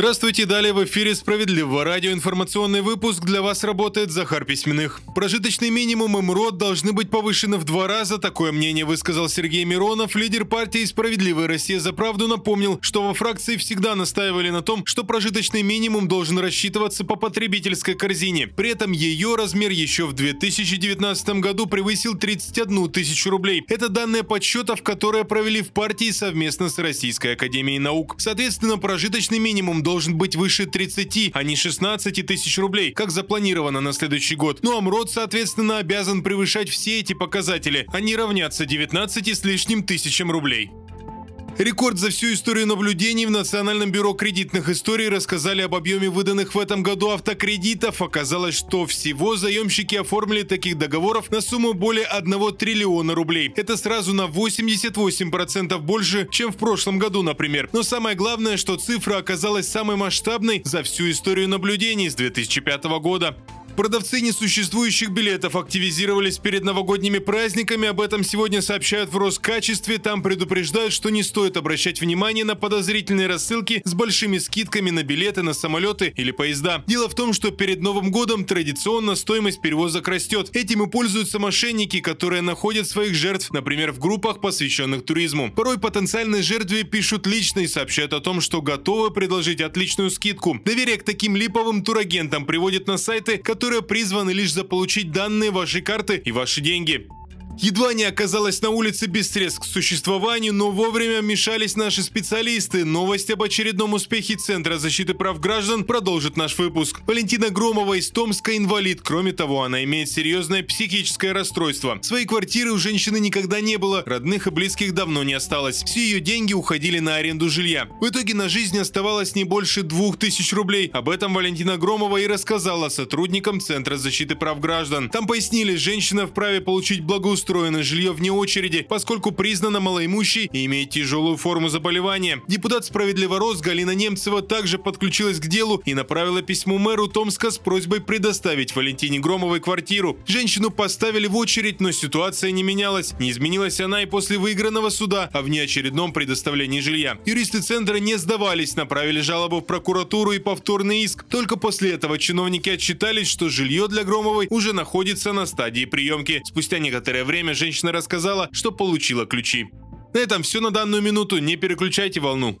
Здравствуйте, далее в эфире «Справедливо». Радиоинформационный выпуск для вас работает Захар Письменных. Прожиточный минимум и МРОД должны быть повышены в два раза. Такое мнение высказал Сергей Миронов. Лидер партии «Справедливая Россия за правду» напомнил, что во фракции всегда настаивали на том, что прожиточный минимум должен рассчитываться по потребительской корзине. При этом ее размер еще в 2019 году превысил 31 тысячу рублей. Это данные подсчетов, которые провели в партии совместно с Российской Академией Наук. Соответственно, прожиточный минимум должен быть выше 30, а не 16 тысяч рублей, как запланировано на следующий год. Ну а МРОД, соответственно, обязан превышать все эти показатели, а не равняться 19 с лишним тысячам рублей. Рекорд за всю историю наблюдений в Национальном бюро кредитных историй рассказали об объеме выданных в этом году автокредитов. Оказалось, что всего заемщики оформили таких договоров на сумму более 1 триллиона рублей. Это сразу на 88% больше, чем в прошлом году, например. Но самое главное, что цифра оказалась самой масштабной за всю историю наблюдений с 2005 года. Продавцы несуществующих билетов активизировались перед новогодними праздниками. Об этом сегодня сообщают в Роскачестве. Там предупреждают, что не стоит обращать внимание на подозрительные рассылки с большими скидками на билеты на самолеты или поезда. Дело в том, что перед Новым годом традиционно стоимость перевозок растет. Этим и пользуются мошенники, которые находят своих жертв, например, в группах, посвященных туризму. Порой потенциальные жертве пишут лично и сообщают о том, что готовы предложить отличную скидку. Доверие к таким липовым турагентам приводит на сайты, которые которые призваны лишь заполучить данные вашей карты и ваши деньги. Едва не оказалась на улице без средств к существованию, но вовремя вмешались наши специалисты. Новость об очередном успехе Центра защиты прав граждан продолжит наш выпуск. Валентина Громова из Томска инвалид. Кроме того, она имеет серьезное психическое расстройство. Своей квартиры у женщины никогда не было, родных и близких давно не осталось. Все ее деньги уходили на аренду жилья. В итоге на жизнь оставалось не больше двух тысяч рублей. Об этом Валентина Громова и рассказала сотрудникам Центра защиты прав граждан. Там пояснили, женщина вправе получить благоустройство устроено жилье вне очереди, поскольку признана малоимущей и имеет тяжелую форму заболевания. Депутат «Справедливо Рос» Галина Немцева также подключилась к делу и направила письмо мэру Томска с просьбой предоставить Валентине Громовой квартиру. Женщину поставили в очередь, но ситуация не менялась. Не изменилась она и после выигранного суда о внеочередном предоставлении жилья. Юристы центра не сдавались, направили жалобу в прокуратуру и повторный иск. Только после этого чиновники отчитались, что жилье для Громовой уже находится на стадии приемки. Спустя некоторое время время женщина рассказала, что получила ключи. На этом все на данную минуту. Не переключайте волну.